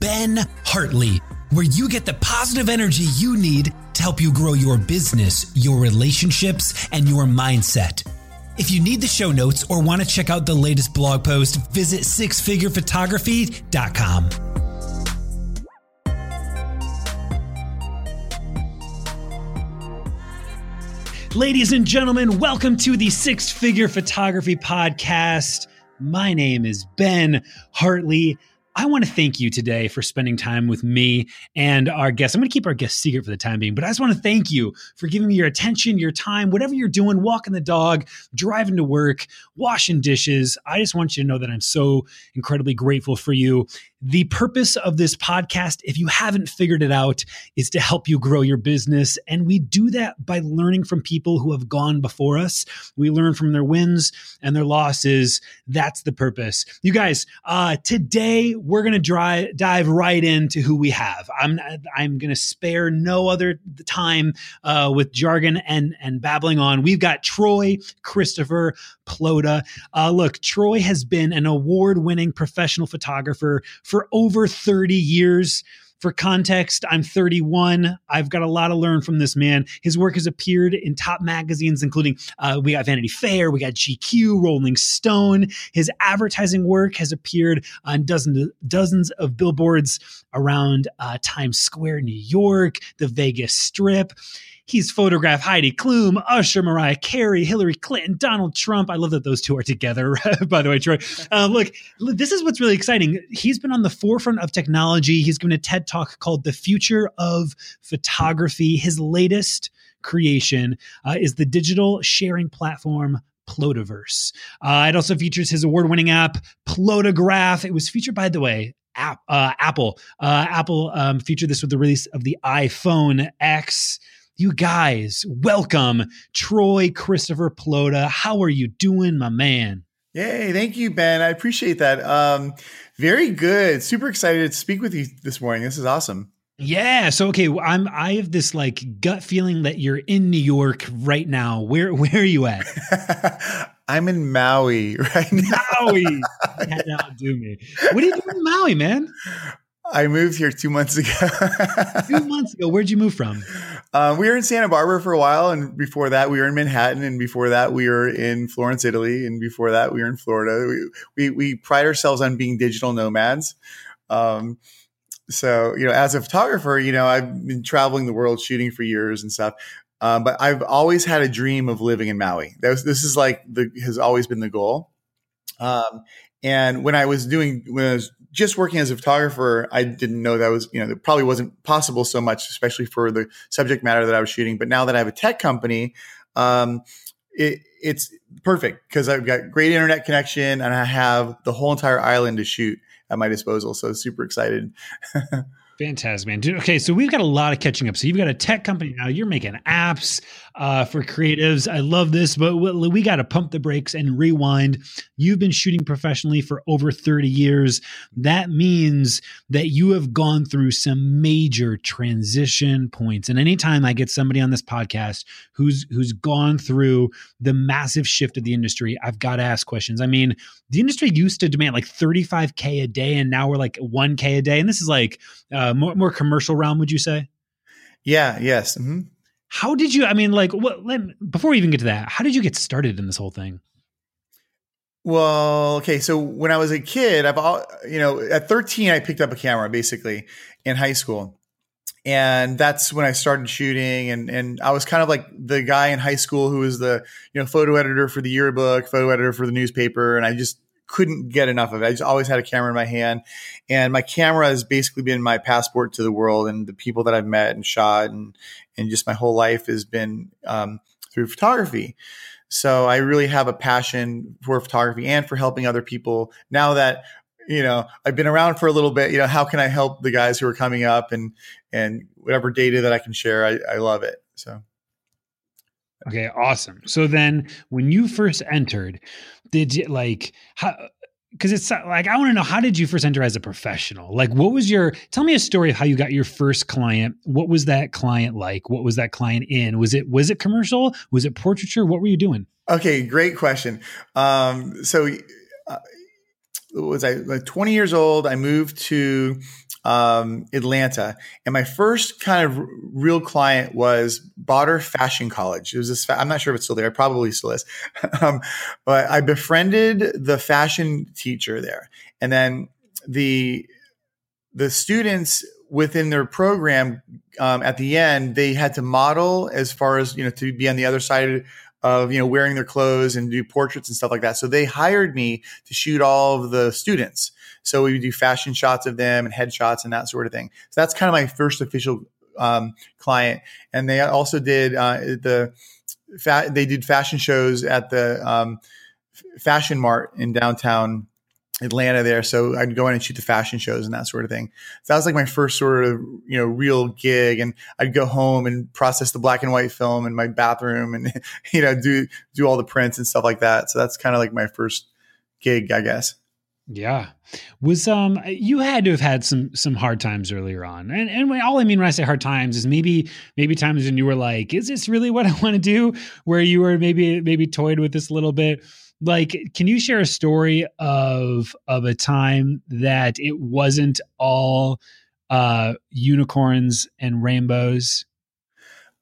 Ben Hartley, where you get the positive energy you need to help you grow your business, your relationships, and your mindset. If you need the show notes or want to check out the latest blog post, visit sixfigurephotography.com. Ladies and gentlemen, welcome to the Six Figure Photography Podcast. My name is Ben Hartley. I want to thank you today for spending time with me and our guests. I'm going to keep our guests secret for the time being, but I just want to thank you for giving me your attention, your time, whatever you're doing, walking the dog, driving to work, washing dishes. I just want you to know that I'm so incredibly grateful for you. The purpose of this podcast, if you haven't figured it out, is to help you grow your business. And we do that by learning from people who have gone before us. We learn from their wins and their losses. That's the purpose. You guys, uh, today we're going to dive right into who we have. I'm, I'm going to spare no other time uh, with jargon and, and babbling on. We've got Troy Christopher Plota. Uh, look, Troy has been an award winning professional photographer for over 30 years. For context, I'm 31. I've got a lot to learn from this man. His work has appeared in top magazines, including uh, we got Vanity Fair, we got GQ, Rolling Stone. His advertising work has appeared on dozens dozens of billboards around uh, Times Square, New York, the Vegas Strip. He's photographed Heidi Klum, Usher, Mariah Carey, Hillary Clinton, Donald Trump. I love that those two are together, by the way, Troy. Um, look, this is what's really exciting. He's been on the forefront of technology. He's given a TED talk called The Future of Photography. His latest creation uh, is the digital sharing platform Plotaverse. Uh, it also features his award winning app, Plotagraph. It was featured, by the way, app, uh, Apple. Uh, Apple um, featured this with the release of the iPhone X. You guys, welcome Troy Christopher Plota. How are you doing, my man? Yay, thank you, Ben. I appreciate that. Um, very good. Super excited to speak with you this morning. This is awesome. Yeah. So okay, I'm I have this like gut feeling that you're in New York right now. Where where are you at? I'm in Maui right now. Maui. outdo me. What are you doing in Maui, man? I moved here two months ago. two months ago. Where'd you move from? Um, we were in Santa Barbara for a while, and before that, we were in Manhattan, and before that, we were in Florence, Italy, and before that, we were in Florida. We we, we pride ourselves on being digital nomads. Um, so you know, as a photographer, you know, I've been traveling the world shooting for years and stuff. Um, but I've always had a dream of living in Maui. Was, this is like the has always been the goal. Um, and when I was doing when I was just working as a photographer, I didn't know that was, you know, that probably wasn't possible so much, especially for the subject matter that I was shooting. But now that I have a tech company, um, it, it's perfect because I've got great internet connection and I have the whole entire island to shoot at my disposal. So super excited. Fantastic, man. Dude, okay, so we've got a lot of catching up. So you've got a tech company now. You're making apps uh, for creatives. I love this, but we, we got to pump the brakes and rewind. You've been shooting professionally for over 30 years. That means that you have gone through some major transition points. And anytime I get somebody on this podcast who's who's gone through the massive shift of the industry, I've got to ask questions. I mean, the industry used to demand like 35k a day, and now we're like 1k a day, and this is like uh, more more commercial realm. Would you say? Yeah. Yes. Mm-hmm. how did you? I mean, like, what? Let, before we even get to that, how did you get started in this whole thing? Well, okay. So when I was a kid, I've all you know, at 13, I picked up a camera basically in high school, and that's when I started shooting. And and I was kind of like the guy in high school who was the you know photo editor for the yearbook, photo editor for the newspaper, and I just couldn't get enough of it. I just always had a camera in my hand, and my camera has basically been my passport to the world and the people that I've met and shot, and and just my whole life has been um, through photography. So I really have a passion for photography and for helping other people. Now that you know I've been around for a little bit, you know how can I help the guys who are coming up and and whatever data that I can share, I, I love it. So. Okay, awesome. So then when you first entered, did you like how because it's like I want to know how did you first enter as a professional? Like what was your tell me a story of how you got your first client. What was that client like? What was that client in? Was it was it commercial? Was it portraiture? What were you doing? Okay, great question. Um, so uh, was I like 20 years old? I moved to um, Atlanta, and my first kind of real client was Bauder Fashion College. It was this. I'm not sure if it's still there. It probably still is. um, but I befriended the fashion teacher there, and then the the students within their program um, at the end they had to model as far as you know to be on the other side of you know wearing their clothes and do portraits and stuff like that. So they hired me to shoot all of the students. So we would do fashion shots of them and headshots and that sort of thing. So that's kind of my first official um, client. And they also did uh, the fa- they did fashion shows at the um, Fashion Mart in downtown Atlanta there. So I'd go in and shoot the fashion shows and that sort of thing. So that was like my first sort of, you know, real gig. And I'd go home and process the black and white film in my bathroom and, you know, do, do all the prints and stuff like that. So that's kind of like my first gig, I guess. Yeah. Was um you had to have had some some hard times earlier on. And and all I mean when I say hard times is maybe maybe times when you were like, is this really what I want to do? Where you were maybe maybe toyed with this a little bit like can you share a story of of a time that it wasn't all uh unicorns and rainbows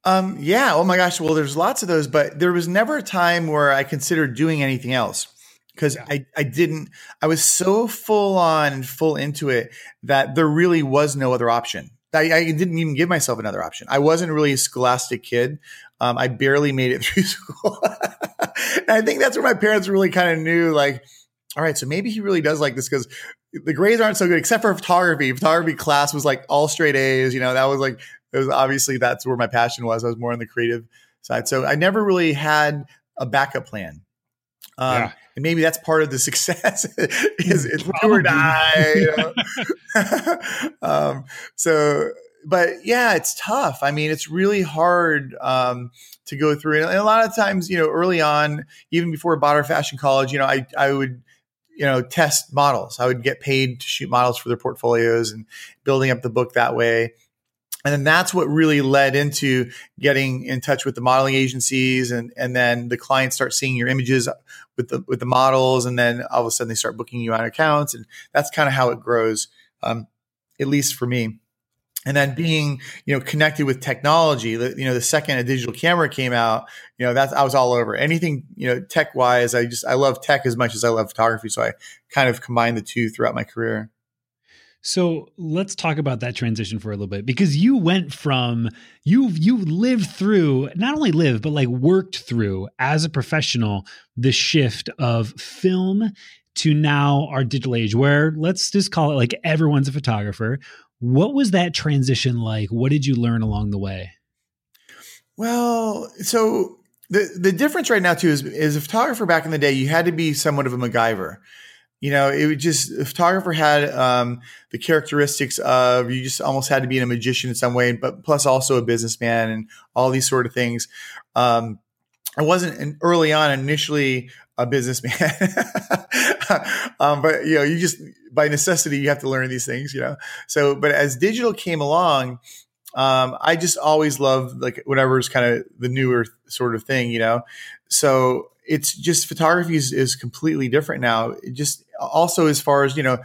um yeah oh my gosh well there's lots of those but there was never a time where i considered doing anything else because yeah. I, I didn't i was so full on and full into it that there really was no other option I, I, didn't even give myself another option. I wasn't really a scholastic kid. Um, I barely made it through school. and I think that's where my parents really kind of knew, like, all right, so maybe he really does like this because the grades aren't so good, except for photography. Photography class was like all straight A's. You know, that was like, it was obviously that's where my passion was. I was more on the creative side. So I never really had a backup plan. Um, yeah. And maybe that's part of the success is it's do or die. You know? um, so but yeah, it's tough. I mean, it's really hard um, to go through. And a lot of times, you know, early on, even before Bauder Fashion College, you know, I I would you know test models. I would get paid to shoot models for their portfolios and building up the book that way. And then that's what really led into getting in touch with the modeling agencies, and and then the clients start seeing your images with the with the models, and then all of a sudden they start booking you on accounts, and that's kind of how it grows, um, at least for me and then being you know connected with technology you know the second a digital camera came out you know that's i was all over. Anything you know tech wise i just i love tech as much as i love photography so i kind of combined the two throughout my career. So let's talk about that transition for a little bit because you went from you you lived through not only lived but like worked through as a professional the shift of film to now our digital age where let's just call it like everyone's a photographer what was that transition like? What did you learn along the way? Well, so the the difference right now too is is a photographer back in the day, you had to be somewhat of a MacGyver. You know, it would just a photographer had um, the characteristics of you just almost had to be a magician in some way, but plus also a businessman and all these sort of things. Um, I wasn't an, early on initially a businessman, um, but you know, you just by necessity you have to learn these things, you know. So, but as digital came along, um, I just always loved like whatever's kind of the newer sort of thing, you know. So it's just photography is, is completely different now. It just also as far as you know,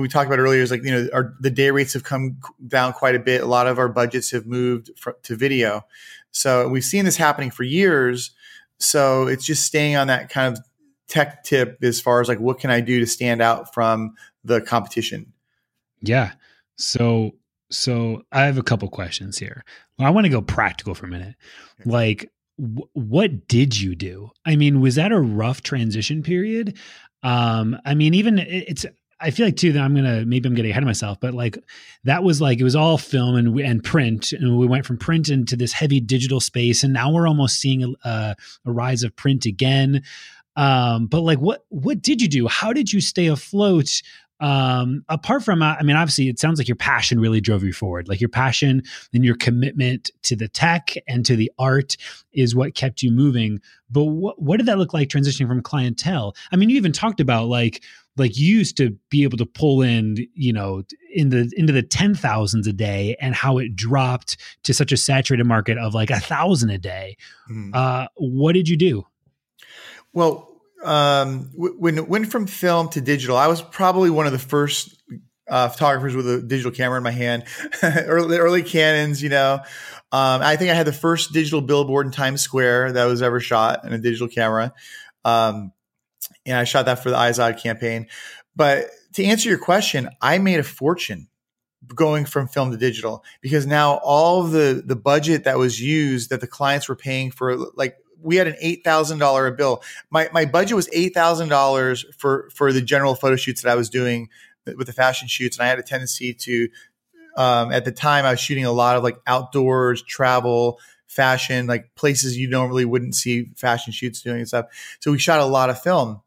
we talked about earlier is like you know our the day rates have come down quite a bit. A lot of our budgets have moved fr- to video, So we've seen this happening for years. So it's just staying on that kind of tech tip as far as like what can I do to stand out from the competition. Yeah. So so I have a couple questions here. Well, I want to go practical for a minute. Like what did you do? I mean, was that a rough transition period? Um, I mean, even it's I feel like too that I'm gonna maybe I'm getting ahead of myself, but like that was like it was all film and and print, and we went from print into this heavy digital space, and now we're almost seeing a, a rise of print again. Um, but like, what what did you do? How did you stay afloat? um, apart from, uh, I mean, obviously, it sounds like your passion really drove you forward. Like your passion and your commitment to the tech and to the art is what kept you moving. But what what did that look like transitioning from clientele? I mean, you even talked about like like you used to be able to pull in, you know, in the into the ten thousands a day, and how it dropped to such a saturated market of like a thousand a day. Mm. Uh, what did you do? Well, um, when it went from film to digital, I was probably one of the first uh, photographers with a digital camera in my hand, early, early Canons, you know. Um, I think I had the first digital billboard in Times Square that was ever shot in a digital camera. Um, and I shot that for the Izod campaign. But to answer your question, I made a fortune going from film to digital because now all the the budget that was used that the clients were paying for like we had an eight thousand dollar bill. My my budget was eight thousand dollars for for the general photo shoots that I was doing with the fashion shoots, and I had a tendency to. Um, at the time, I was shooting a lot of like outdoors, travel, fashion, like places you normally wouldn't see fashion shoots doing and stuff. So we shot a lot of film.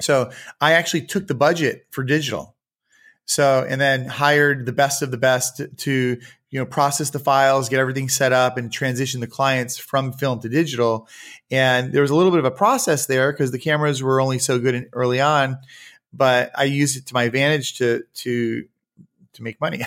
So I actually took the budget for digital. So and then hired the best of the best to, you know process the files get everything set up and transition the clients from film to digital and there was a little bit of a process there because the cameras were only so good early on but i used it to my advantage to to to make money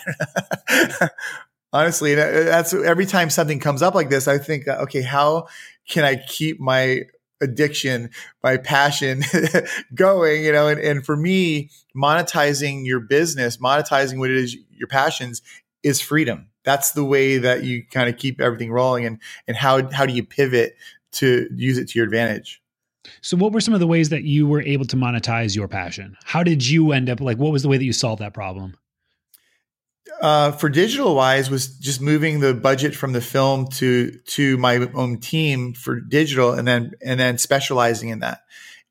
honestly that's every time something comes up like this i think uh, okay how can i keep my addiction my passion going you know and, and for me monetizing your business monetizing what it is your passions is freedom. That's the way that you kind of keep everything rolling and and how how do you pivot to use it to your advantage? So what were some of the ways that you were able to monetize your passion? How did you end up like what was the way that you solved that problem uh, for digital wise was just moving the budget from the film to to my own team for digital and then and then specializing in that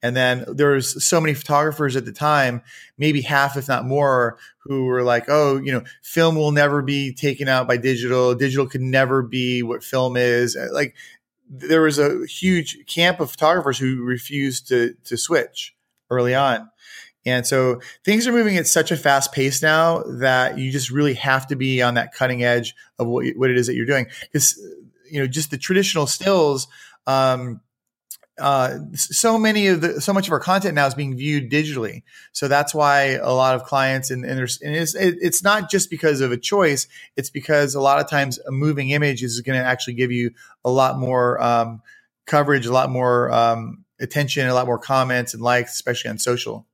and then there was so many photographers at the time, maybe half, if not more, who were like, "Oh, you know, film will never be taken out by digital. Digital could never be what film is." Uh, like there was a huge camp of photographers who refused to to switch early on. And so things are moving at such a fast pace now that you just really have to be on that cutting edge of what, what it is that you're doing. Because, you know, just the traditional stills, um, uh, so many of the so much of our content now is being viewed digitally. So that's why a lot of clients and, and there's and it's it's not just because of a choice. It's because a lot of times a moving image is going to actually give you a lot more um, coverage, a lot more um, attention, a lot more comments and likes, especially on social.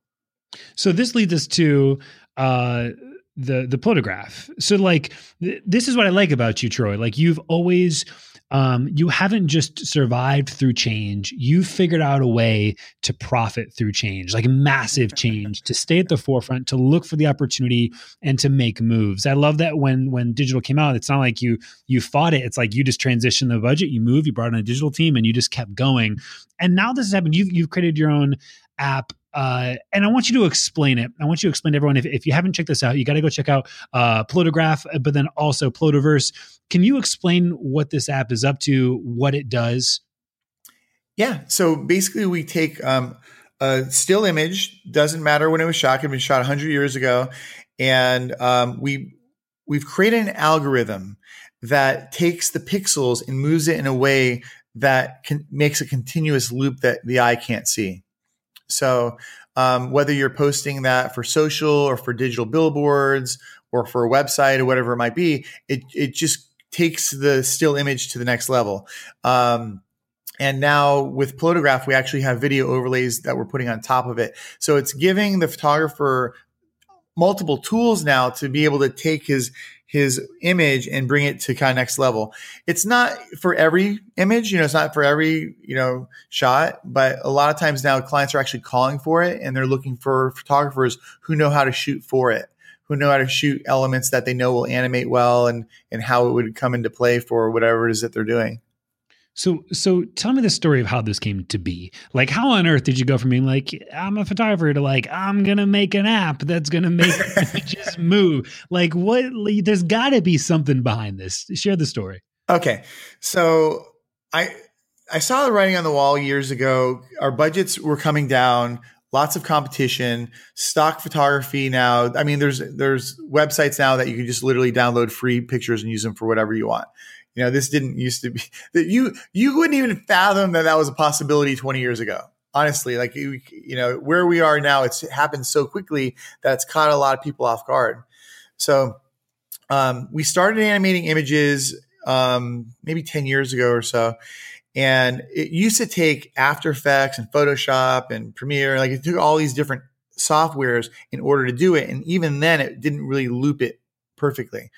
So this leads us to uh, the the photograph. So like th- this is what I like about you, Troy. Like you've always um, you haven't just survived through change. You figured out a way to profit through change, like massive change, to stay at the forefront, to look for the opportunity, and to make moves. I love that when when digital came out, it's not like you you fought it. It's like you just transitioned the budget, you moved, you brought in a digital team, and you just kept going. And now this has happened. You've you've created your own app uh, and I want you to explain it. I want you to explain to everyone if, if you haven't checked this out, you got to go check out uh, Plotagraph, but then also Plotaverse. Can you explain what this app is up to, what it does? Yeah. So basically, we take um, a still image, doesn't matter when it was shot, it been shot 100 years ago, and um, we we've created an algorithm that takes the pixels and moves it in a way that can, makes a continuous loop that the eye can't see. So um, whether you're posting that for social or for digital billboards or for a website or whatever it might be, it it just takes the still image to the next level. Um, and now with Plotagraph, we actually have video overlays that we're putting on top of it. So it's giving the photographer multiple tools now to be able to take his his image and bring it to kind of next level. It's not for every image, you know, it's not for every, you know, shot, but a lot of times now clients are actually calling for it and they're looking for photographers who know how to shoot for it, who know how to shoot elements that they know will animate well and and how it would come into play for whatever it is that they're doing. So, so tell me the story of how this came to be. Like, how on earth did you go from being like, I'm a photographer to like, I'm gonna make an app that's gonna make images move? Like, what? There's got to be something behind this. Share the story. Okay, so I I saw the writing on the wall years ago. Our budgets were coming down. Lots of competition. Stock photography now. I mean, there's there's websites now that you can just literally download free pictures and use them for whatever you want. You know, this didn't used to be that you you wouldn't even fathom that that was a possibility 20 years ago. Honestly, like you, you know, where we are now, it's happened so quickly that it's caught a lot of people off guard. So um, we started animating images um, maybe 10 years ago or so. And it used to take After Effects and Photoshop and Premiere, like it took all these different softwares in order to do it. And even then, it didn't really loop it perfectly.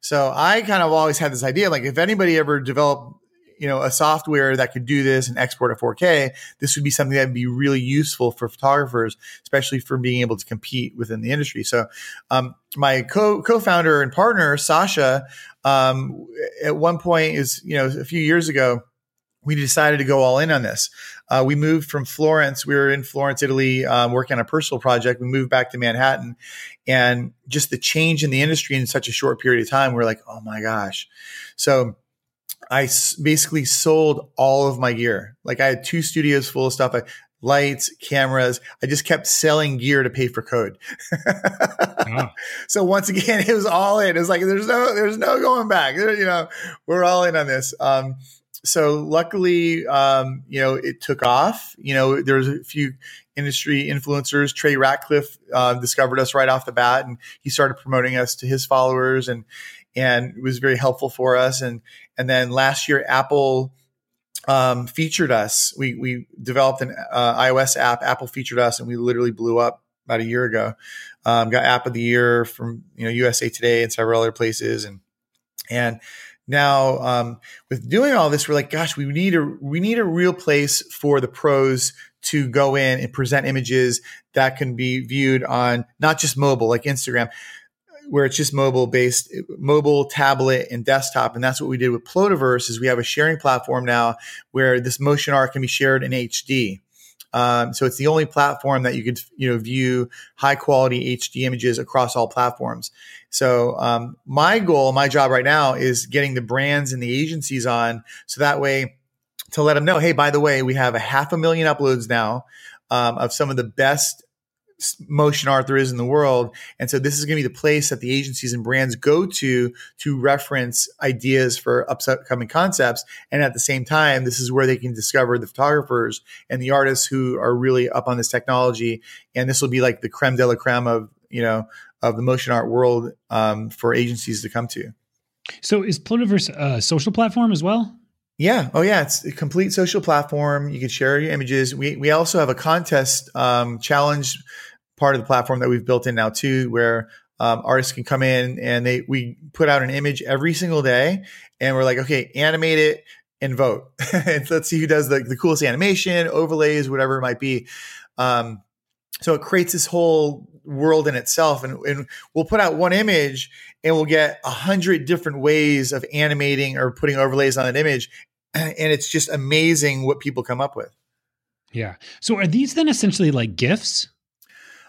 So I kind of always had this idea, like if anybody ever developed, you know, a software that could do this and export to 4K, this would be something that would be really useful for photographers, especially for being able to compete within the industry. So, um, my co co-founder and partner Sasha, um, at one point is you know a few years ago we decided to go all in on this. Uh, we moved from Florence. We were in Florence, Italy, um, working on a personal project. We moved back to Manhattan, and just the change in the industry in such a short period of time, we're like, oh my gosh. So I s- basically sold all of my gear. Like I had two studios full of stuff. I, lights, cameras. I just kept selling gear to pay for code. So once again, it was all in. It was like there's no there's no going back. You know, we're all in on this. Um, so luckily, um, you know, it took off. You know, there was a few industry influencers. Trey Ratcliff uh, discovered us right off the bat, and he started promoting us to his followers, and and it was very helpful for us. And and then last year, Apple um, featured us. We we developed an uh, iOS app. Apple featured us, and we literally blew up about a year ago. Um, got App of the Year from you know USA Today and several other places, and and now, um, with doing all this, we're like, gosh, we need a we need a real place for the pros to go in and present images that can be viewed on not just mobile like Instagram, where it's just mobile based, mobile, tablet, and desktop. And that's what we did with Plotaverse. Is we have a sharing platform now where this motion art can be shared in HD. Um, so it's the only platform that you could you know view high quality HD images across all platforms. So um, my goal, my job right now is getting the brands and the agencies on, so that way to let them know, hey, by the way, we have a half a million uploads now um, of some of the best motion art there is in the world. And so this is going to be the place that the agencies and brands go to to reference ideas for upcoming concepts. And at the same time, this is where they can discover the photographers and the artists who are really up on this technology. And this will be like the creme de la creme of, you know, of the motion art world um, for agencies to come to. So is Plotaverse a social platform as well? Yeah. Oh, yeah. It's a complete social platform. You can share your images. We we also have a contest um, challenge part of the platform that we've built in now too, where um, artists can come in and they we put out an image every single day, and we're like, okay, animate it and vote, and let's see who does the, the coolest animation, overlays, whatever it might be. Um, so it creates this whole world in itself and, and we'll put out one image and we'll get a hundred different ways of animating or putting overlays on an image and it's just amazing what people come up with. Yeah. So are these then essentially like gifs?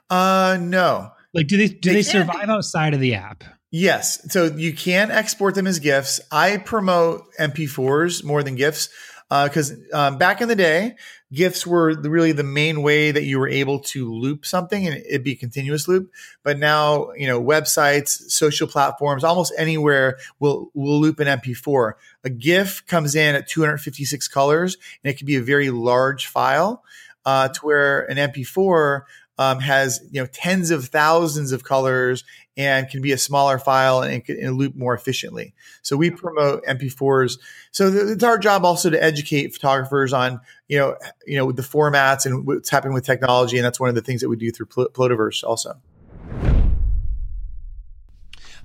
Uh no. Like do they do they, they survive outside of the app? Yes. So you can export them as gifs. I promote mp4s more than gifs because uh, um, back in the day, GIFs were really the main way that you were able to loop something and it'd be continuous loop. But now, you know, websites, social platforms, almost anywhere will will loop an MP4. A GIF comes in at 256 colors, and it can be a very large file. Uh, to where an MP4 um, has you know tens of thousands of colors and can be a smaller file and, can, and loop more efficiently. So we promote MP4s. So it's our job also to educate photographers on you know you know the formats and what's happening with technology, and that's one of the things that we do through Plotaverse also.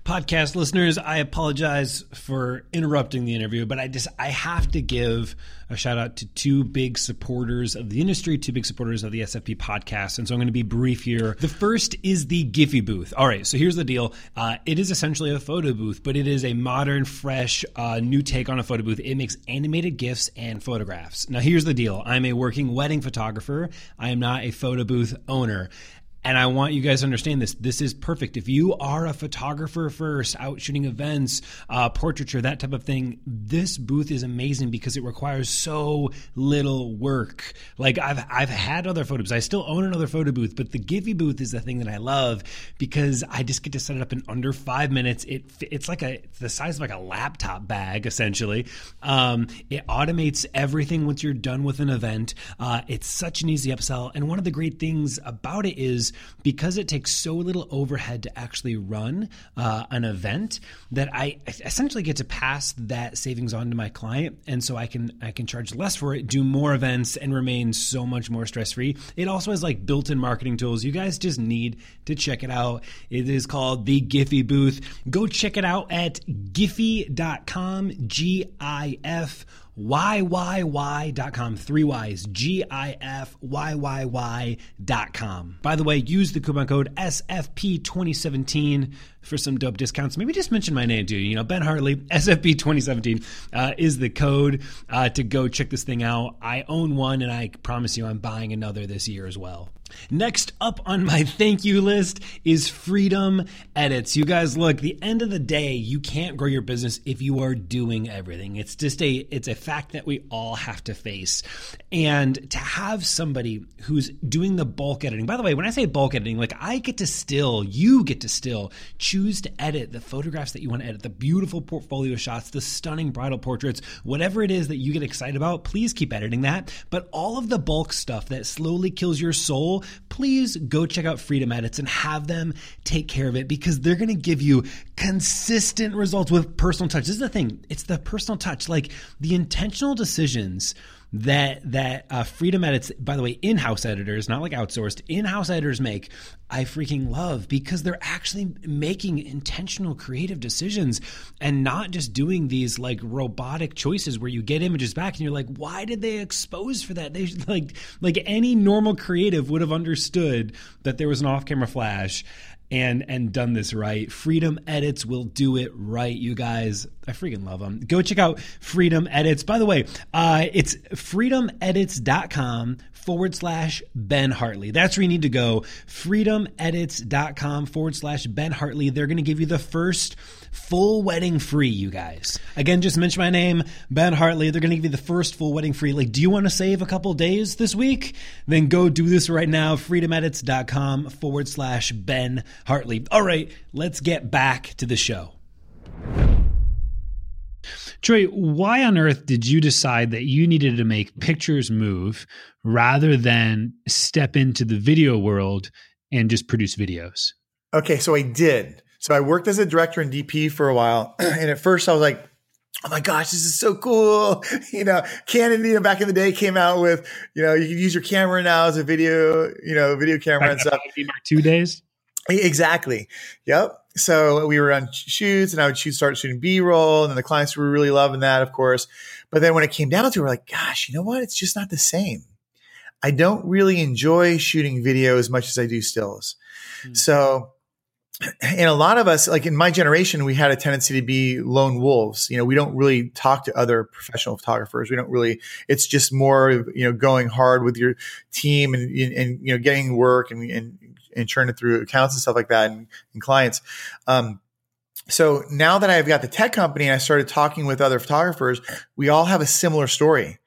Podcast listeners, I apologize for interrupting the interview, but I just I have to give a shout out to two big supporters of the industry, two big supporters of the SFP podcast, and so I'm going to be brief here. The first is the Gifyyy booth. All right, so here's the deal. Uh, it is essentially a photo booth, but it is a modern, fresh, uh, new take on a photo booth. It makes animated gifs and photographs. Now, here's the deal. I'm a working wedding photographer. I am not a photo booth owner. And I want you guys to understand this. This is perfect. If you are a photographer first, out shooting events, uh, portraiture, that type of thing, this booth is amazing because it requires so little work. Like I've I've had other photo booths. I still own another photo booth, but the Gifyyy booth is the thing that I love because I just get to set it up in under five minutes. It it's like a it's the size of like a laptop bag essentially. Um, it automates everything once you're done with an event. Uh, it's such an easy upsell, and one of the great things about it is because it takes so little overhead to actually run uh, an event that I essentially get to pass that savings on to my client, and so I can I can charge less for it, do more events, and remain so much more stress free. It also has like built-in marketing tools. You guys just need to check it out. It is called the Gifyyy Booth. Go check it out at gifyyy.com. G I F YYY.com. Three Y's. G I F Y Y Y.com. By the way, use the coupon code SFP2017 for some dope discounts. Maybe just mention my name too. You know, Ben Hartley, SFP 2017 uh, is the code uh, to go check this thing out. I own one and I promise you I'm buying another this year as well. Next up on my thank you list is Freedom Edits. You guys, look, the end of the day, you can't grow your business if you are doing everything. It's just a it's a fact that we all have to face. And to have somebody who's doing the bulk editing. By the way, when I say bulk editing, like I get to still, you get to still choose to edit the photographs that you want to edit, the beautiful portfolio shots, the stunning bridal portraits, whatever it is that you get excited about, please keep editing that. But all of the bulk stuff that slowly kills your soul, please go check out Freedom Edits and have them take care of it because they're going to give you consistent results with personal touch. This is the thing, it's the personal touch, like the intentional decisions that that uh, Freedom Edits, by the way, in-house editors, not like outsourced, in-house editors make, I freaking love because they're actually making intentional creative decisions and not just doing these like robotic choices where you get images back and you're like, why did they expose for that? They like like any normal creative would have understood that there was an off-camera flash and and done this right. Freedom Edits will do it right, you guys. I freaking love them. Go check out Freedom Edits. By the way, uh, it's freedomedits.com forward slash Ben Hartley. That's where you need to go. Freedomedits.com forward slash Ben Hartley. They're going to give you the first full wedding free, you guys. Again, just mention my name, Ben Hartley. They're going to give you the first full wedding free. Like, do you want to save a couple days this week? Then go do this right now. Freedomedits.com forward slash Ben Hartley. All right, let's get back to the show. Troy, why on earth did you decide that you needed to make pictures move rather than step into the video world and just produce videos? Okay, so I did. So I worked as a director in DP for a while. And at first I was like, oh my gosh, this is so cool. You know, Canon, you know, back in the day came out with, you know, you can use your camera now as a video, you know, video camera and stuff. Two days? Exactly. Yep. So we were on shoots and I would shoot, start shooting B roll and then the clients were really loving that, of course. But then when it came down to it, we're like, gosh, you know what? It's just not the same. I don't really enjoy shooting video as much as I do stills. Hmm. So and a lot of us, like in my generation, we had a tendency to be lone wolves. You know, we don't really talk to other professional photographers. We don't really. It's just more, you know, going hard with your team and and you know getting work and and, and churning through accounts and stuff like that and, and clients. Um, so now that I've got the tech company and I started talking with other photographers, we all have a similar story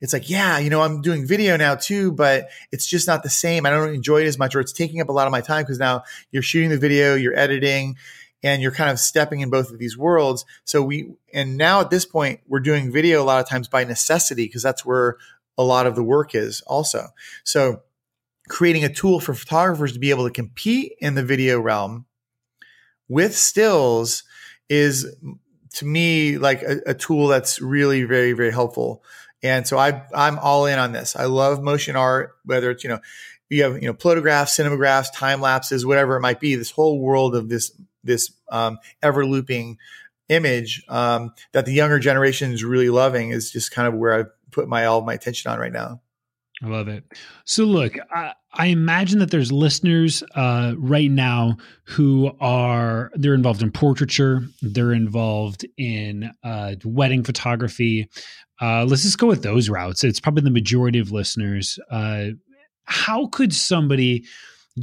it's like, yeah, you know, I'm doing video now too, but it's just not the same. I don't enjoy it as much, or it's taking up a lot of my time because now you're shooting the video, you're editing, and you're kind of stepping in both of these worlds. So we, and now at this point, we're doing video a lot of times by necessity because that's where a lot of the work is also. So creating a tool for photographers to be able to compete in the video realm with stills is to me like a, a tool that's really very, very helpful and so I, I'm all in on this. I love motion art, whether it's, you know, you have, you know, photographs, cinemagraphs, time lapses, whatever it might be, this whole world of this this um, ever looping image um, that the younger generation is really loving is just kind of where I've put my all my attention on right now. I love it. So, look, I, I imagine that there's listeners uh, right now who are they're involved in portraiture, they're involved in uh, wedding photography. Uh, let's just go with those routes. It's probably the majority of listeners. Uh, how could somebody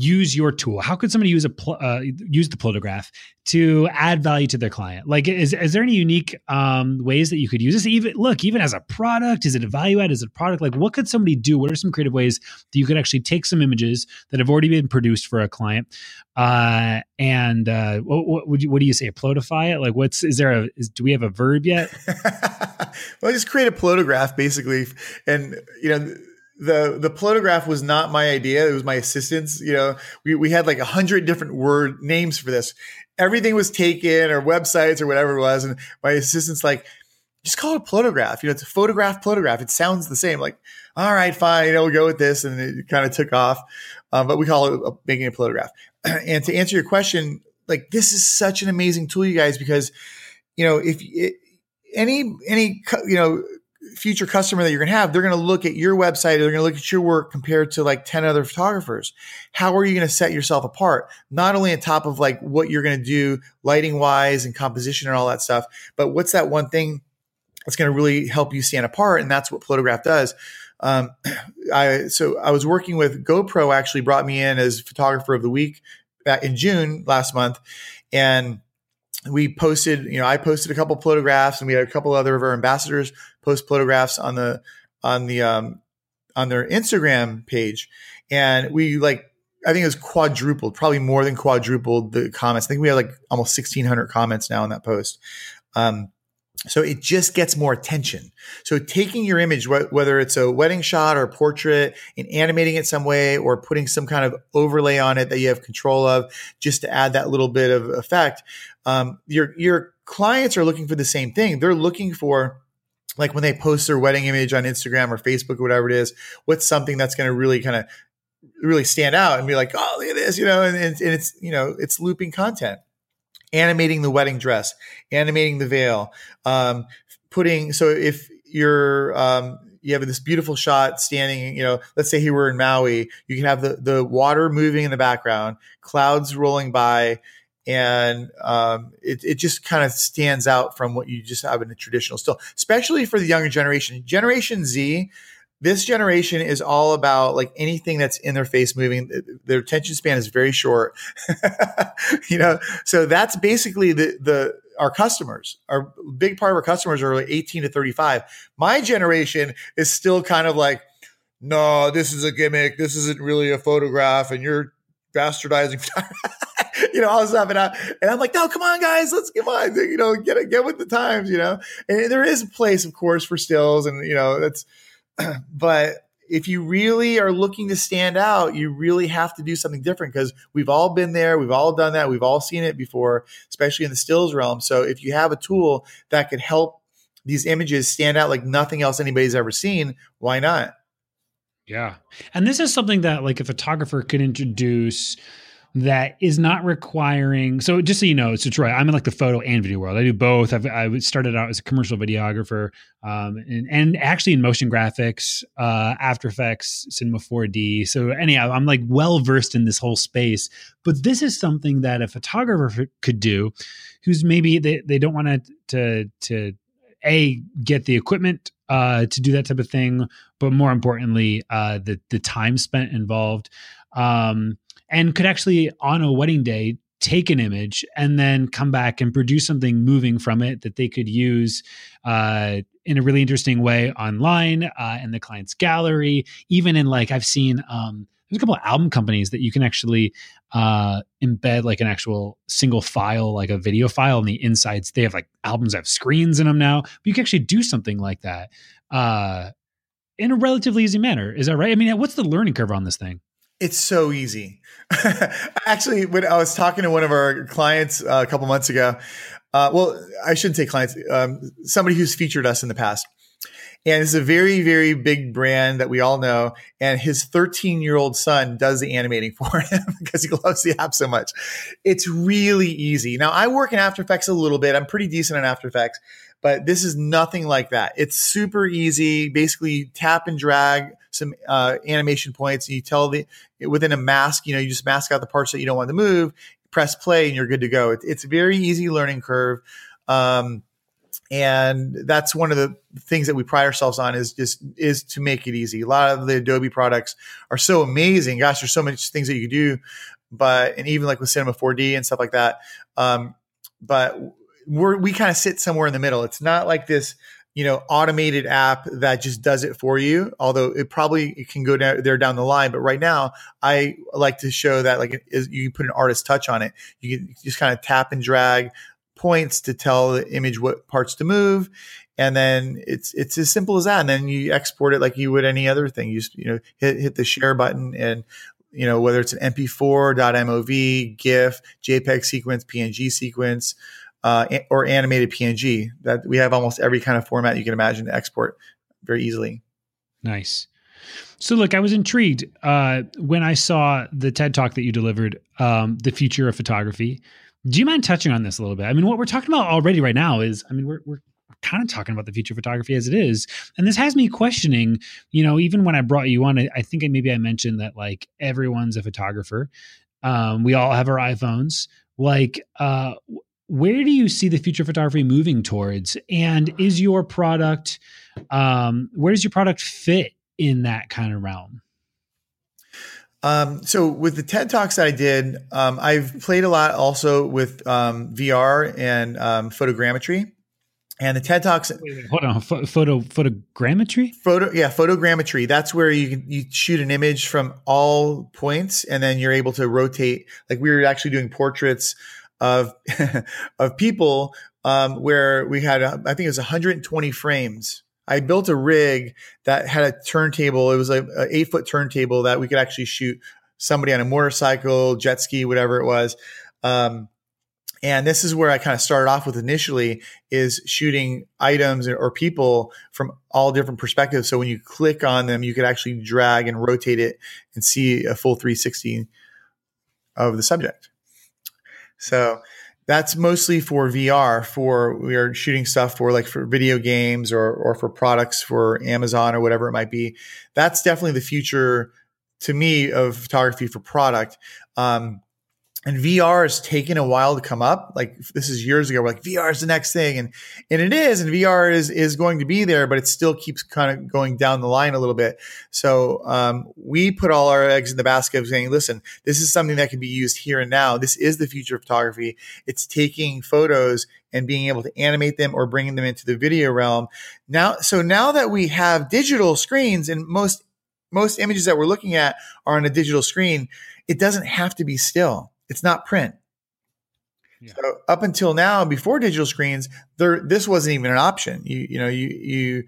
use your tool? How could somebody use a pl- uh, use the Plotagraph to add value to their client? Like, is is there any unique um, ways that you could use this? Even look, even as a product, is it a value add? Is it a product? Like, what could somebody do? What are some creative ways that you could actually take some images that have already been produced for a client, uh, and uh, what, what, would you, what do you say? Plotify it? Like, what's is there a is, do we have a verb yet? well, just create a Plotagraph basically, and you know the the Plotagraph was not my idea. It was my assistant's. You know, we, we had like a hundred different word names for this. Everything was taken or websites or whatever it was. And my assistant's like, just call it a Plotagraph. You know, it's a photograph Plotagraph. It sounds the same. Like, all right, fine, you know, we'll go with this. And it kind of took off. Um, but we call it a, making a Plotagraph. and to answer your question, like this is such an amazing tool, you guys, because you know, if it, any any you know future customer that you're going to have, they're going to look at your website, they're going to look at your work compared to like 10 other photographers. How are you going to set yourself apart? Not only on top of like what you're going to do lighting wise and composition and all that stuff, but what's that one thing that's going to really help you stand apart? And that's what Plotagraph does. Um, I, so I was working with GoPro actually brought me in as photographer of the week in June last month. And we posted, you know, I posted a couple photographs and we had a couple other of our ambassadors post photographs on the, on the, um, on their Instagram page. And we like, I think it was quadrupled, probably more than quadrupled the comments. I think we had like almost 1600 comments now on that post. Um, so it just gets more attention. So taking your image, whether it's a wedding shot or a portrait and animating it some way or putting some kind of overlay on it that you have control of just to add that little bit of effect. Um, your, your clients are looking for the same thing. They're looking for like when they post their wedding image on Instagram or Facebook or whatever it is, what's something that's going to really kind of really stand out and be like, oh, look at this, you know, and, and, and it's, you know, it's looping content. Animating the wedding dress, animating the veil, um, putting so if you're um, you have this beautiful shot standing, you know, let's say he were in Maui, you can have the the water moving in the background, clouds rolling by, and um, it, it just kind of stands out from what you just have in a traditional still, especially for the younger generation. Generation Z, this generation is all about like anything that's in their face moving. Their attention span is very short, you know. So that's basically the the our customers. Our big part of our customers are like 18 to 35. My generation is still kind of like, no, this is a gimmick. This isn't really a photograph, and you're bastardizing. you know, all this stuff. And, I, and I'm like, no, come on, guys, let's get on, you know, get get with the times, you know. And there is a place, of course, for stills, and you know, that's but if you really are looking to stand out, you really have to do something different because we've all been there, we've all done that, we've all seen it before, especially in the stills realm. So if you have a tool that could help these images stand out like nothing else anybody's ever seen, why not? Yeah. And this is something that like a photographer could introduce that is not requiring. So just so you know, so Troy, I'm in like the photo and video world. I do both. I've, I started out as a commercial videographer, um, and, and actually in motion graphics, uh, After Effects, Cinema 4D. So anyhow, I'm like well versed in this whole space. But this is something that a photographer could do, who's maybe they, they don't want to to to a get the equipment uh, to do that type of thing, but more importantly, uh, the the time spent involved. Um, and could actually on a wedding day take an image and then come back and produce something moving from it that they could use uh, in a really interesting way online uh, in the client's gallery even in like i've seen um, there's a couple of album companies that you can actually uh, embed like an actual single file like a video file on the insides. They have like albums that have screens in them now but you can actually do something like that uh, in a relatively easy manner. Is that right? I mean what's the learning curve on this thing it's so easy. Actually, when I was talking to one of our clients uh, a couple months ago, uh, well, I shouldn't say clients, um, somebody who's featured us in the past. and it's a very, very big brand that we all know. And his 13 year old son does the animating for him because he loves the app so much. It's really easy. Now, I work in After Effects a little bit. I'm pretty decent in After Effects, but this is nothing like that. It's super easy. Basically, tap and drag some uh, animation points. And you tell the within a mask, you know, you just mask out the parts that you don't want to move, press play, and you're good to go. It, it's a very easy learning curve. Um, and that's one of the things that we pride ourselves on is just is to make it easy. A lot of the Adobe products are so amazing. Gosh, there's so many things that you can do, but and even like with Cinema 4D and stuff like that. Um, but we're we kind of sit somewhere in the middle. It's not like this you know automated app that just does it for you although it probably it can go down there down the line but right now i like to show that like you put an artist touch on it. You can just kind of tap and drag points to tell the image what parts to move and then it's it's as simple as that and then you export it like you would any other thing. You just you know hit hit the share button and you know whether it's an mp4 mov gif jpeg sequence png sequence uh, or animated PNG. That we have almost every kind of format you can imagine to export very easily. Nice. So, look, I was intrigued uh, when I saw the TED talk that you delivered, um, the future of photography. Do you mind touching on this a little bit? I mean, what we're talking about already right now is, I mean, we're we're kind of talking about the future of photography as it is, and this has me questioning. You know, even when I brought you on, I, I think maybe I mentioned that like everyone's a photographer. Um, we all have our iPhones. Like, uh, where do you see the future of photography moving towards and is your product um, where does your product fit in that kind of realm um, so with the TED talks that I did, um, I've played a lot also with um, VR and um, photogrammetry. And the TED talks. Wait, wait, hold on, photo photogrammetry. Photo, yeah, photogrammetry. That's where you you shoot an image from all points, and then you're able to rotate. Like we were actually doing portraits of of people um, where we had I think it was 120 frames. I built a rig that had a turntable. It was a, a eight foot turntable that we could actually shoot somebody on a motorcycle, jet ski, whatever it was. Um, and this is where I kind of started off with initially is shooting items or people from all different perspectives. So when you click on them, you could actually drag and rotate it and see a full 360 of the subject. So that's mostly for VR. For we are shooting stuff for like for video games or or for products for Amazon or whatever it might be. That's definitely the future to me of photography for product. Um, and VR has taken a while to come up. Like this is years ago. We're like VR is the next thing, and and it is, and VR is is going to be there, but it still keeps kind of going down the line a little bit. So um, we put all our eggs in the basket of saying, listen, this is something that can be used here and now. This is the future of photography. It's taking photos and being able to animate them or bringing them into the video realm. Now, so now that we have digital screens, and most most images that we're looking at are on a digital screen, it doesn't have to be still it's not print. Yeah. So up until now, before digital screens, there this wasn't even an option. You you know you you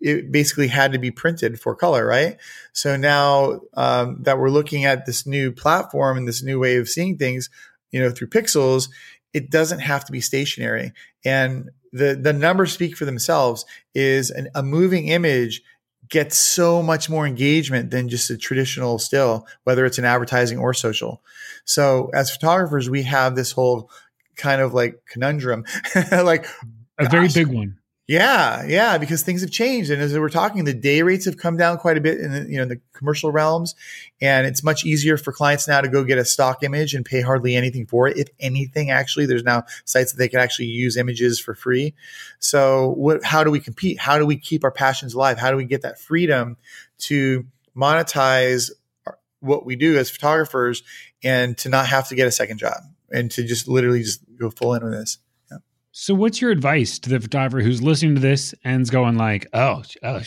it basically had to be printed for color, right? So now um, that we're looking at this new platform and this new way of seeing things, you know, through pixels, it doesn't have to be stationary. And the the numbers speak for themselves. Is an, a moving image gets so much more engagement than just a traditional still, whether it's in advertising or social. So as photographers, we have this whole kind of like conundrum, like a very big one. Yeah, yeah, because things have changed, and as we're talking, the day rates have come down quite a bit in the, you know the commercial realms, and it's much easier for clients now to go get a stock image and pay hardly anything for it. If anything, actually, there's now sites that they can actually use images for free. So, what? How do we compete? How do we keep our passions alive? How do we get that freedom to monetize what we do as photographers and to not have to get a second job and to just literally just go full in with this? So, what's your advice to the photographer who's listening to this and's going like, "Oh, oh,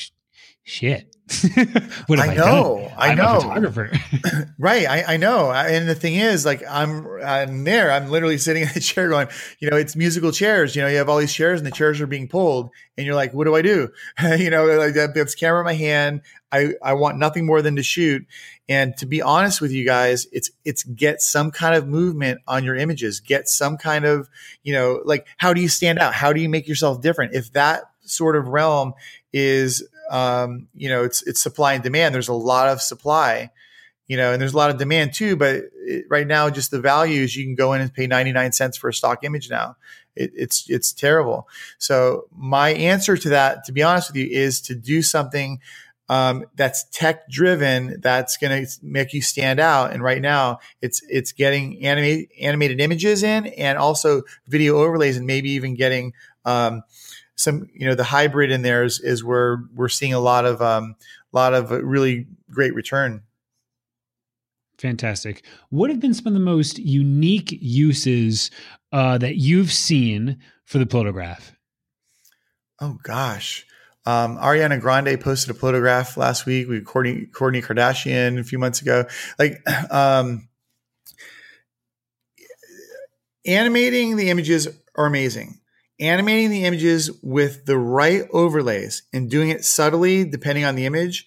shit." what I know, I, I know. Photographer, right? I, I know. And the thing is, like, I'm I'm there. I'm literally sitting in a chair, going, you know, it's musical chairs. You know, you have all these chairs, and the chairs are being pulled, and you're like, what do I do? you know, like that's camera in my hand. I I want nothing more than to shoot. And to be honest with you guys, it's it's get some kind of movement on your images. Get some kind of, you know, like how do you stand out? How do you make yourself different? If that sort of realm is um, you know it's it's supply and demand. There's a lot of supply, you know, and there's a lot of demand too. But it, right now, just the values you can go in and pay 99 cents for a stock image now. It, it's it's terrible. So my answer to that, to be honest with you, is to do something um, that's tech driven that's going to make you stand out and right now it's it's getting animated animated images in and also video overlays and maybe even getting um, some you know the hybrid in there is, is where we're seeing a lot of um, a lot of really great return fantastic what have been some of the most unique uses uh, that you've seen for the Plotagraph oh gosh um, Ariana Grande posted a photograph last week. We Kourtney, Kourtney Kardashian a few months ago. Like um, animating the images are amazing. Animating the images with the right overlays and doing it subtly, depending on the image,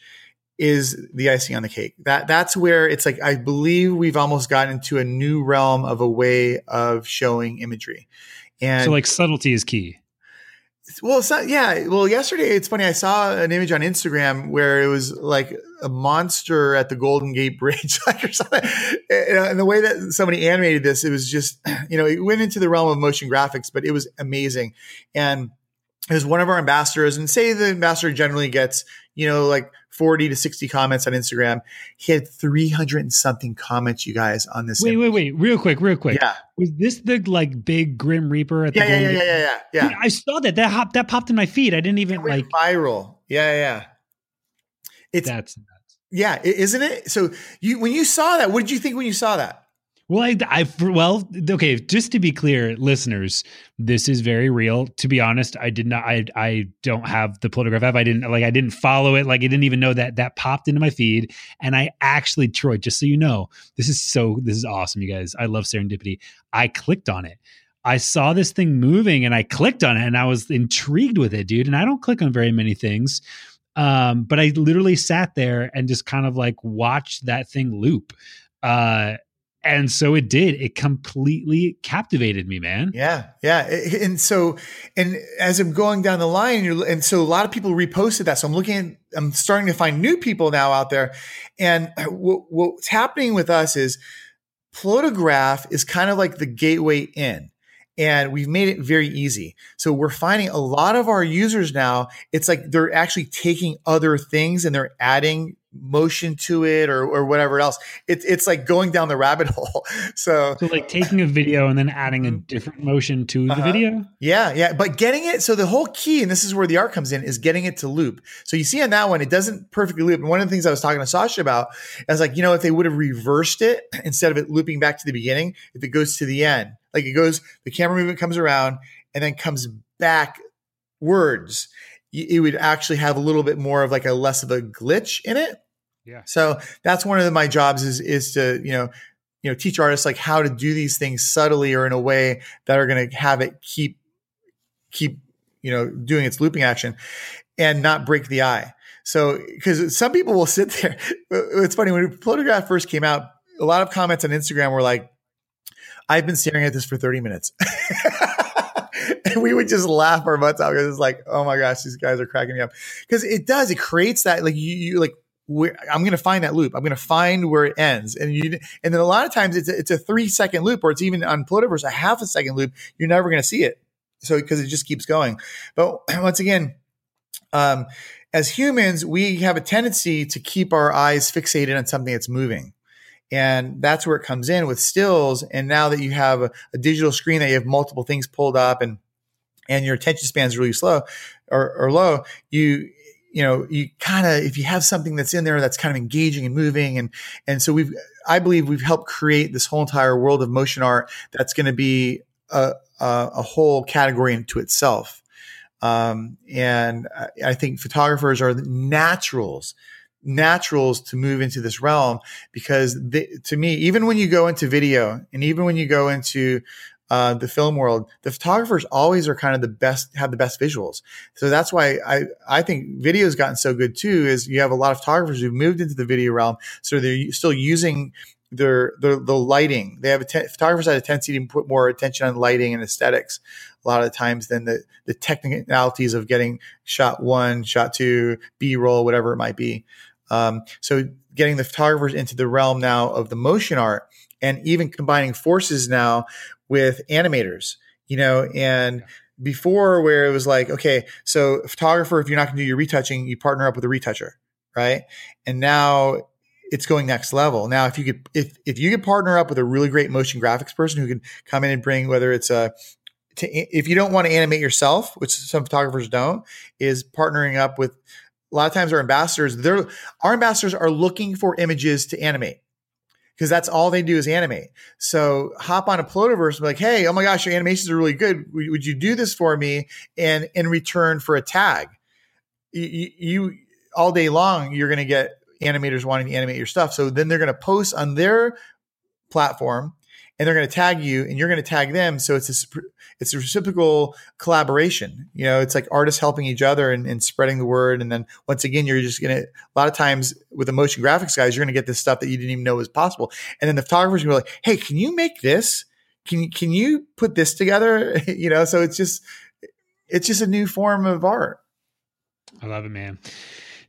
is the icing on the cake. That that's where it's like I believe we've almost gotten into a new realm of a way of showing imagery. And so like subtlety is key. Well, not, yeah. Well, yesterday it's funny. I saw an image on Instagram where it was like a monster at the Golden Gate Bridge, like or something. Uh, and the way that somebody animated this, it was just, you know, it went into the realm of motion graphics, but it was amazing. And it was one of our ambassadors, and say the ambassador generally gets, you know, like 40 to 60 comments on Instagram. He had 300 and something comments, you guys, on this. Wait, image. wait, wait, real quick, real quick. Yeah. Was this the like big Grim Reaper at yeah, the yeah, yeah, yeah, yeah, yeah, yeah. Dude, I saw that. That hopped that popped in my feed. I didn't even like viral. Yeah, yeah. It's that's nuts. Yeah, isn't it? So you when you saw that, what did you think when you saw that? Well, I, I, well, okay. Just to be clear, listeners, this is very real. To be honest, I did not. I, I don't have the Plotagraph app. I didn't like. I didn't follow it. Like, I didn't even know that that popped into my feed. And I actually, Troy, just so you know, this is so. This is awesome, you guys. I love serendipity. I clicked on it. I saw this thing moving, and I clicked on it, and I was intrigued with it, dude. And I don't click on very many things, um, but I literally sat there and just kind of like watched that thing loop. Uh, and so it did. It completely captivated me man. Yeah yeah. And so and as i'm going down the line and so a lot of people reposted that. So i'm looking at i'm starting to find new people now out there. And what, what's happening with us is Plotagraph is kind of like the gateway in and we've made it very easy. So we're finding a lot of our users now, it's like they're actually taking other things and they're adding motion to it or, or whatever else. It, it's like going down the rabbit hole. So, so like taking a video and then adding a mm-hmm. different motion to uh-huh. the video. Yeah, yeah. But getting it, so the whole key, and this is where the art comes in, is getting it to loop. So you see on that one, it doesn't perfectly loop. And one of the things I was talking to Sasha about, I was like, you know, if they would have reversed it instead of it looping back to the beginning, if it goes to the end, like it goes, the camera movement comes around and then comes back words it would actually have a little bit more of like a less of a glitch in it. Yeah. So that's one of my jobs is is to you know you know teach artists like how to do these things subtly or in a way that are going to have it keep keep you know doing its looping action and not break the eye. So because some people will sit there. It's funny when Plotagraph first came out, a lot of comments on Instagram were like, "I've been staring at this for 30 minutes." and we would just laugh our butts out because it's like, oh my gosh, these guys are cracking me up. Because it does, it creates that like you, you like where I'm going to find that loop. I'm going to find where it ends. And you, and then a lot of times it's a, it's a three second loop or it's even on Plotaverse, a half a second loop. You're never going to see it. So, because it just keeps going. But once again, um, as humans, we have a tendency to keep our eyes fixated on something that's moving. And that's where it comes in with stills. And now that you have a, a digital screen that you have multiple things pulled up and, and your attention span is really slow or, or low, you, you know, you kind of if you have something that's in there that's kind of engaging and moving, and and so we've, I believe we've helped create this whole entire world of motion art that's going to be a, a, a whole category into itself. Um, and I, think photographers are naturals naturals to move into this realm because to me even when you go into video and even when you go into uh, the film world, the photographers always are kind of the best, have the best visuals. So that's why I, I think video has gotten so good too, is you have a lot of photographers who've moved into the video realm. So they're still using their, their the lighting. They have a te- photographers have a tendency to put more attention on lighting and aesthetics a lot of times than the, the technicalities of getting shot one, shot two, B roll, whatever it might be. Um, so getting the photographers into the realm now of the motion art and even combining forces now with animators, you know, and before where it was like, okay, so photographer, if you're not going to do your retouching, you partner up with a retoucher, right? And now it's going next level. Now, if you could, if if you could partner up with a really great motion graphics person who can come in and bring whether it's a to, if you don't want to animate yourself, which some photographers don't, is partnering up with a lot of times our ambassadors. They're our ambassadors are looking for images to animate because that's all they do is animate. So hop on a Plotaverse and be like, hey, oh my gosh, your animations are really good. Would you do this for me? And in return for a tag, you, you all day long, you're going to get animators wanting to animate your stuff. So then they're going to post on their platform and they're going to tag you and you're going to tag them. So it's a, it's a reciprocal collaboration. You know, it's like artists helping each other and, and spreading the word. And then once again, you're just going to, a lot of times with the motion graphics guys, you're going to get this stuff that you didn't even know was possible. And then the photographers will be like, Hey, can you make this? Can, can you put this together? you know, so it's just, it's just a new form of art. I love it, man.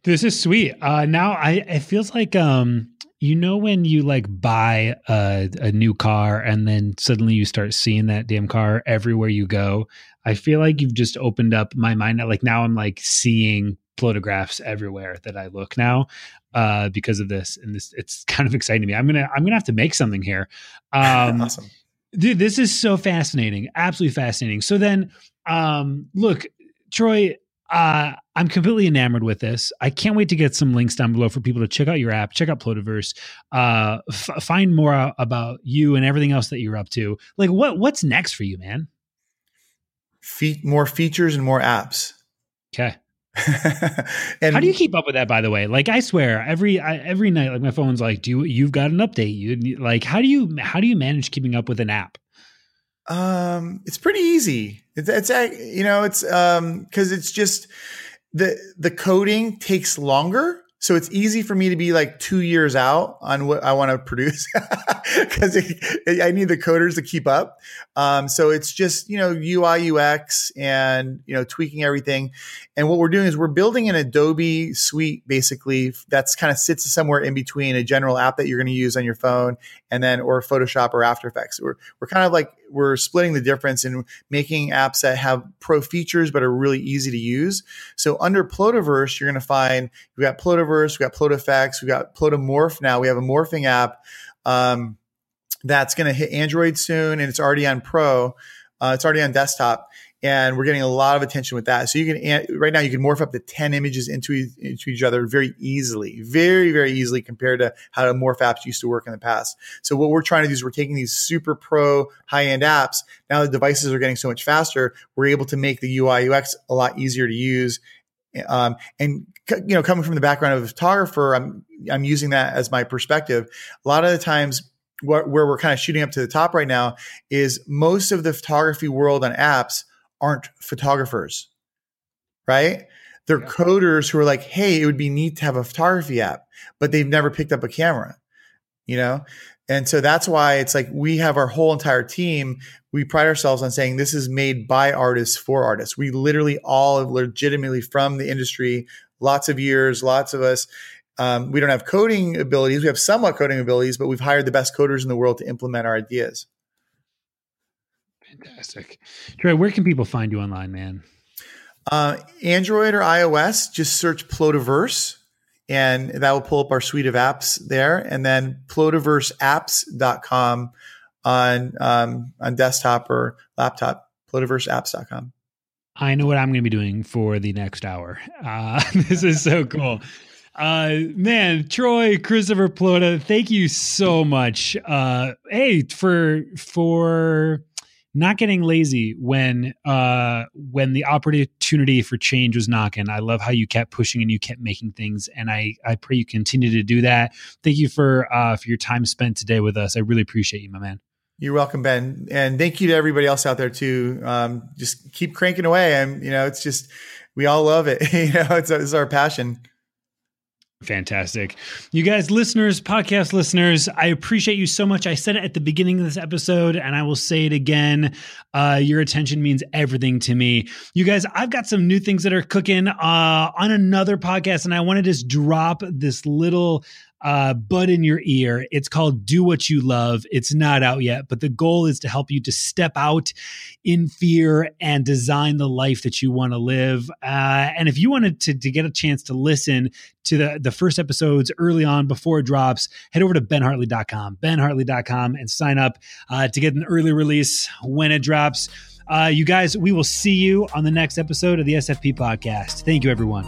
This is sweet. Uh, now I, it feels like, um, you know when you like buy a, a new car and then suddenly you start seeing that damn car everywhere you go? I feel like you've just opened up my mind like now i'm like seeing photographs everywhere that i look now uh because of this and this it's kind of exciting to me. I'm gonna i'm gonna have to make something here. Um awesome. dude this is so fascinating absolutely fascinating. So then um look troy uh, I'm completely enamored with this. I can't wait to get some links down below for people to check out your app, check out Plotaverse, uh, f- find more about you and everything else that you're up to. Like, what what's next for you, man? Fe- more features and more apps. Okay. and how do you keep up with that? By the way, like I swear, every I, every night, like my phone's like, "Do you, you've got an update?" You like, how do you how do you manage keeping up with an app? Um, it's pretty easy. It's, it's you know, it's um because it's just the the coding takes longer so it's easy for me to be like two years out on what I want to produce because I need the coders to keep up. Um, so it's just, you know, UI, UX and, you know, tweaking everything. And what we're doing is we're building an Adobe suite basically that's kind of sits somewhere in between a general app that you're going to use on your phone and then, or Photoshop or After Effects. We're, we're kind of like, we're splitting the difference and making apps that have pro features but are really easy to use. So under Plotaverse, you're going to find you've got Plotaverse, we've got PlotaFX, we've got Plotamorph now. We have a morphing app um, that's going to hit Android soon, and it's already on Pro. Uh, it's already on desktop and we're getting a lot of attention with that. So you can right now you can morph up to ten images into into each other very easily, very very easily compared to how the morph apps used to work in the past. So what we're trying to do is we're taking these super pro high end apps. Now the devices are getting so much faster, we're able to make the UI UX a lot easier to use. Um, and you know, coming from the background of a photographer, I'm I'm using that as my perspective. A lot of the times where, where we're kind of shooting up to the top right now is most of the photography world on apps aren't photographers, right? They're yeah. coders who are like, hey, it would be neat to have a photography app, but they've never picked up a camera, you know? And so that's why it's like we have our whole entire team. We pride ourselves on saying this is made by artists for artists. We literally all legitimately from the industry, lots of years, lots of us. Um, we don't have coding abilities. We have somewhat coding abilities, but we've hired the best coders in the world to implement our ideas. Fantastic. Troy, where can people find you online, man? Uh, Android or iOS, just search Plotaverse and that will pull up our suite of apps there. And then plotaverseapps.com on, um, on desktop or laptop, plotaverseapps.com. I know what I'm going to be doing for the next hour. Uh, this is so cool. Uh, man, Troy, Christopher Plota, thank you so much. Uh, hey, for, for, not getting lazy when uh when the opportunity for change was knocking i love how you kept pushing and you kept making things and i i pray you continue to do that thank you for uh for your time spent today with us i really appreciate you my man You're welcome, Ben, and thank you to everybody else out there too. Um, just keep cranking away, and you know, it's just we all love it. you know, it's, it's our passion. Fantastic. You guys, listeners, podcast listeners, I appreciate you so much. I said it at the beginning of this episode, and I will say it again. Uh, your attention means everything to me. You guys, I've got some new things that are cooking uh, on another podcast, and I want to just drop this little uh, bud in your ear. It's called Do What You Love. It's not out yet, but the goal is to help you to step out in fear and design the life that you want to live. Uh, and if you wanted to, to get a chance to listen to the, the first episodes early on before it drops, head over to benhartley.com, benhartley.com, and sign up uh, to get an early release when it drops. Uh, you guys, we will see you on the next episode of the SFP podcast. Thank you, everyone.